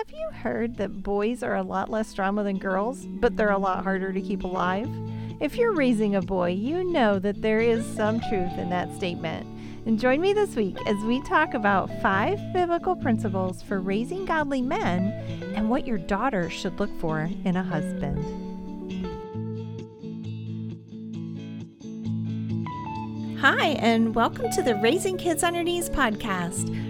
Have you heard that boys are a lot less drama than girls, but they're a lot harder to keep alive? If you're raising a boy, you know that there is some truth in that statement. And join me this week as we talk about five biblical principles for raising godly men and what your daughter should look for in a husband. Hi, and welcome to the Raising Kids on Your Knees podcast.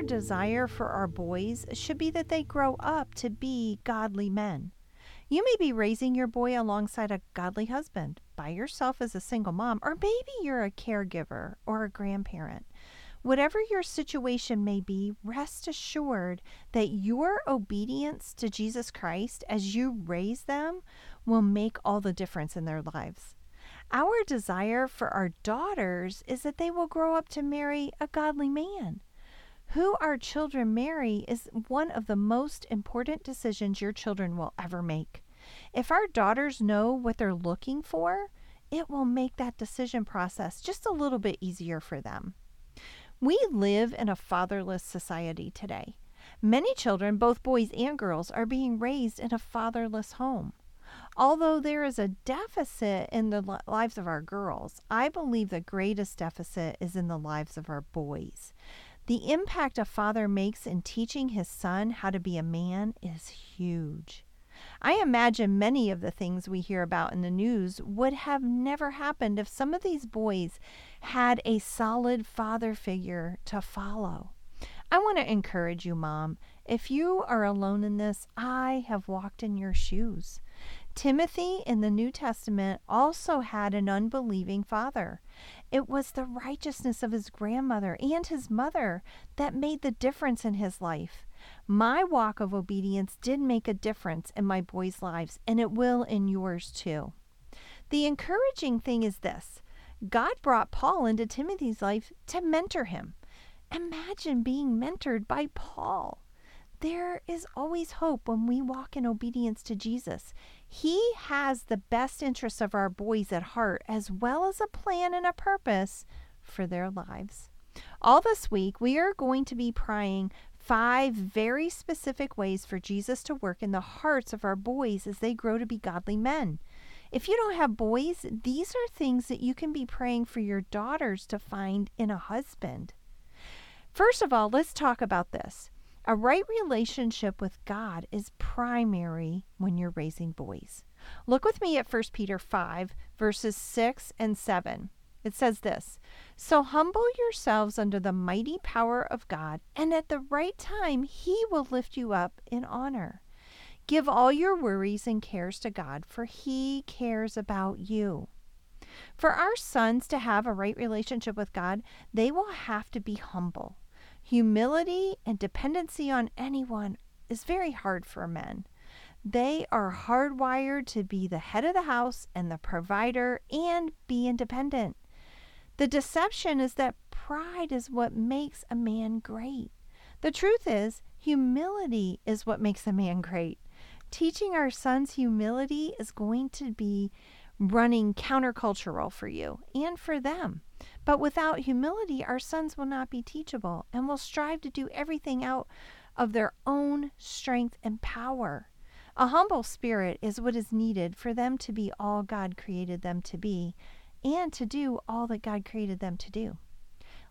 Our desire for our boys should be that they grow up to be godly men. You may be raising your boy alongside a godly husband, by yourself as a single mom, or maybe you're a caregiver or a grandparent. Whatever your situation may be, rest assured that your obedience to Jesus Christ as you raise them will make all the difference in their lives. Our desire for our daughters is that they will grow up to marry a godly man. Who our children marry is one of the most important decisions your children will ever make. If our daughters know what they're looking for, it will make that decision process just a little bit easier for them. We live in a fatherless society today. Many children, both boys and girls, are being raised in a fatherless home. Although there is a deficit in the lives of our girls, I believe the greatest deficit is in the lives of our boys. The impact a father makes in teaching his son how to be a man is huge. I imagine many of the things we hear about in the news would have never happened if some of these boys had a solid father figure to follow. I want to encourage you, Mom. If you are alone in this, I have walked in your shoes. Timothy in the New Testament also had an unbelieving father. It was the righteousness of his grandmother and his mother that made the difference in his life. My walk of obedience did make a difference in my boys' lives, and it will in yours too. The encouraging thing is this God brought Paul into Timothy's life to mentor him. Imagine being mentored by Paul. There is always hope when we walk in obedience to Jesus. He has the best interests of our boys at heart, as well as a plan and a purpose for their lives. All this week, we are going to be praying five very specific ways for Jesus to work in the hearts of our boys as they grow to be godly men. If you don't have boys, these are things that you can be praying for your daughters to find in a husband. First of all, let's talk about this. A right relationship with God is primary when you're raising boys. Look with me at 1 Peter 5, verses 6 and 7. It says this So humble yourselves under the mighty power of God, and at the right time he will lift you up in honor. Give all your worries and cares to God, for he cares about you. For our sons to have a right relationship with God, they will have to be humble. Humility and dependency on anyone is very hard for men. They are hardwired to be the head of the house and the provider and be independent. The deception is that pride is what makes a man great. The truth is, humility is what makes a man great. Teaching our sons humility is going to be running countercultural for you and for them. But without humility, our sons will not be teachable and will strive to do everything out of their own strength and power. A humble spirit is what is needed for them to be all God created them to be and to do all that God created them to do.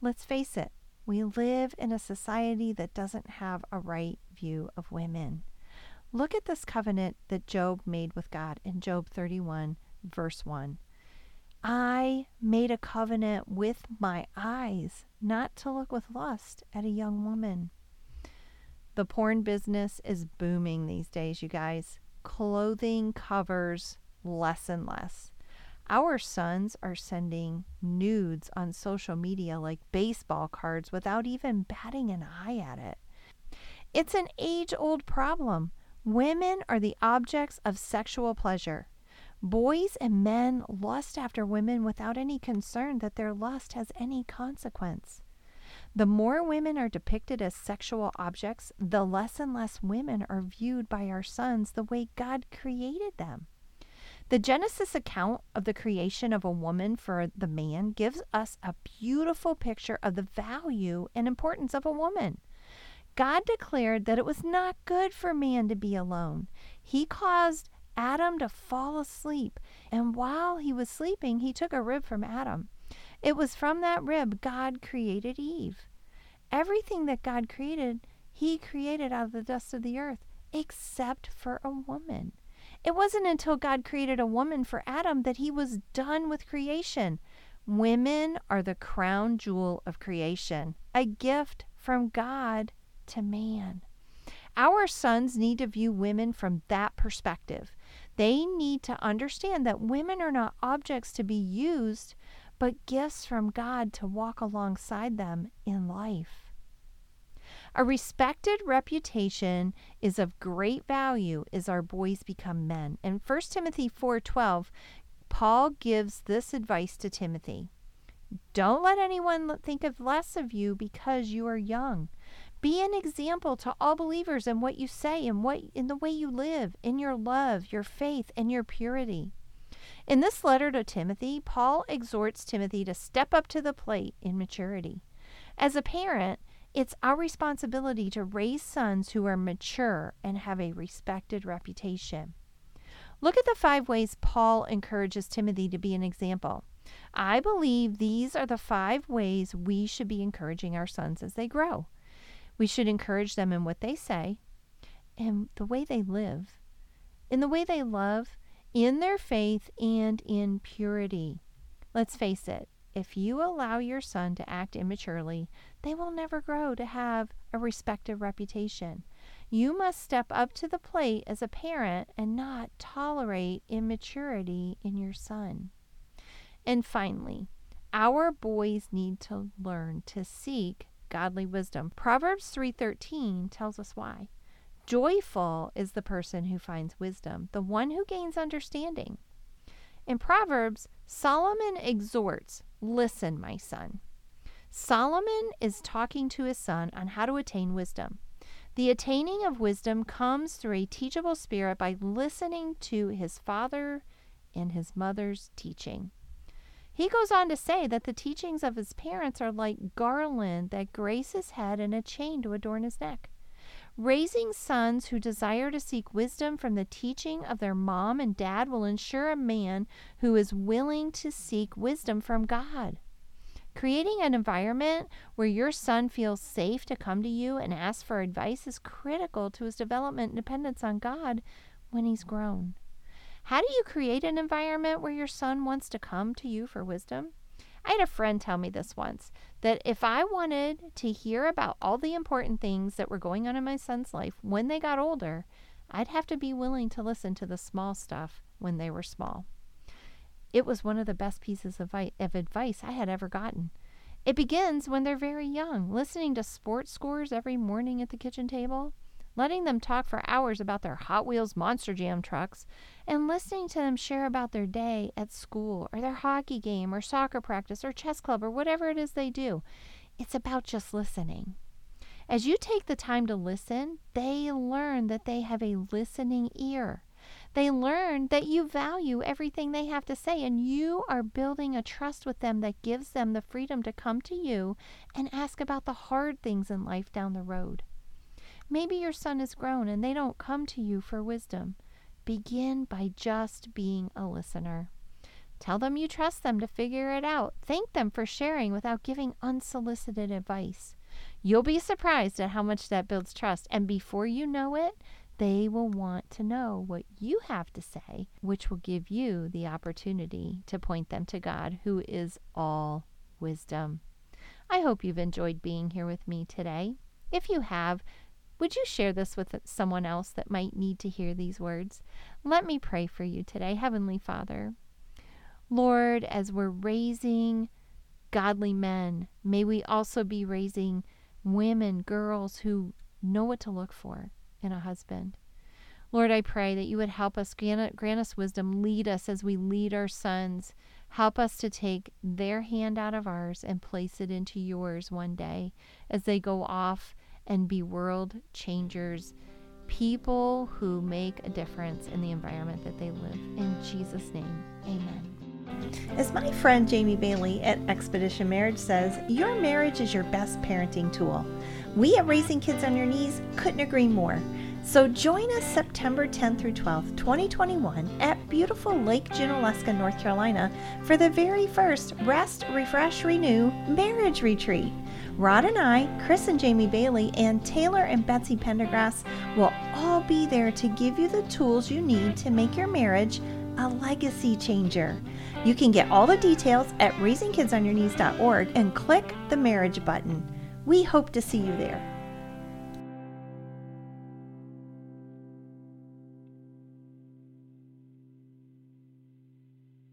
Let's face it, we live in a society that doesn't have a right view of women. Look at this covenant that Job made with God in Job 31, verse 1. I made a covenant with my eyes not to look with lust at a young woman. The porn business is booming these days, you guys. Clothing covers less and less. Our sons are sending nudes on social media like baseball cards without even batting an eye at it. It's an age old problem. Women are the objects of sexual pleasure. Boys and men lust after women without any concern that their lust has any consequence. The more women are depicted as sexual objects, the less and less women are viewed by our sons the way God created them. The Genesis account of the creation of a woman for the man gives us a beautiful picture of the value and importance of a woman. God declared that it was not good for man to be alone. He caused Adam to fall asleep, and while he was sleeping, he took a rib from Adam. It was from that rib God created Eve. Everything that God created, he created out of the dust of the earth, except for a woman. It wasn't until God created a woman for Adam that he was done with creation. Women are the crown jewel of creation, a gift from God to man. Our sons need to view women from that perspective. They need to understand that women are not objects to be used, but gifts from God to walk alongside them in life. A respected reputation is of great value as our boys become men. In 1 Timothy 4:12, Paul gives this advice to Timothy. Don't let anyone think of less of you because you are young. Be an example to all believers in what you say and what in the way you live, in your love, your faith, and your purity. In this letter to Timothy, Paul exhorts Timothy to step up to the plate in maturity. As a parent, it's our responsibility to raise sons who are mature and have a respected reputation. Look at the five ways Paul encourages Timothy to be an example. I believe these are the five ways we should be encouraging our sons as they grow. We should encourage them in what they say, in the way they live, in the way they love, in their faith, and in purity. Let's face it, if you allow your son to act immaturely, they will never grow to have a respected reputation. You must step up to the plate as a parent and not tolerate immaturity in your son. And finally, our boys need to learn to seek godly wisdom. Proverbs 3:13 tells us why. Joyful is the person who finds wisdom, the one who gains understanding. In Proverbs, Solomon exhorts, Listen, my son. Solomon is talking to his son on how to attain wisdom. The attaining of wisdom comes through a teachable spirit by listening to his father and his mother's teaching. He goes on to say that the teachings of his parents are like garland that grace his head and a chain to adorn his neck. Raising sons who desire to seek wisdom from the teaching of their mom and dad will ensure a man who is willing to seek wisdom from God. Creating an environment where your son feels safe to come to you and ask for advice is critical to his development and dependence on God when he's grown. How do you create an environment where your son wants to come to you for wisdom? I had a friend tell me this once that if I wanted to hear about all the important things that were going on in my son's life when they got older, I'd have to be willing to listen to the small stuff when they were small. It was one of the best pieces of, of advice I had ever gotten. It begins when they're very young, listening to sports scores every morning at the kitchen table letting them talk for hours about their Hot Wheels Monster Jam trucks, and listening to them share about their day at school or their hockey game or soccer practice or chess club or whatever it is they do. It's about just listening. As you take the time to listen, they learn that they have a listening ear. They learn that you value everything they have to say, and you are building a trust with them that gives them the freedom to come to you and ask about the hard things in life down the road. Maybe your son is grown and they don't come to you for wisdom. Begin by just being a listener. Tell them you trust them to figure it out. Thank them for sharing without giving unsolicited advice. You'll be surprised at how much that builds trust, and before you know it, they will want to know what you have to say, which will give you the opportunity to point them to God, who is all wisdom. I hope you've enjoyed being here with me today. If you have, would you share this with someone else that might need to hear these words? Let me pray for you today, Heavenly Father. Lord, as we're raising godly men, may we also be raising women, girls who know what to look for in a husband. Lord, I pray that you would help us, grant, grant us wisdom, lead us as we lead our sons. Help us to take their hand out of ours and place it into yours one day as they go off and be world changers, people who make a difference in the environment that they live. In Jesus' name, amen. As my friend Jamie Bailey at Expedition Marriage says, your marriage is your best parenting tool. We at Raising Kids on Your Knees couldn't agree more. So join us September 10th through 12th, 2021 at beautiful Lake Junaluska, North Carolina for the very first Rest, Refresh, Renew Marriage Retreat. Rod and I, Chris and Jamie Bailey, and Taylor and Betsy Pendergrass will all be there to give you the tools you need to make your marriage a legacy changer. You can get all the details at raisingkidsonyourknees.org and click the marriage button. We hope to see you there.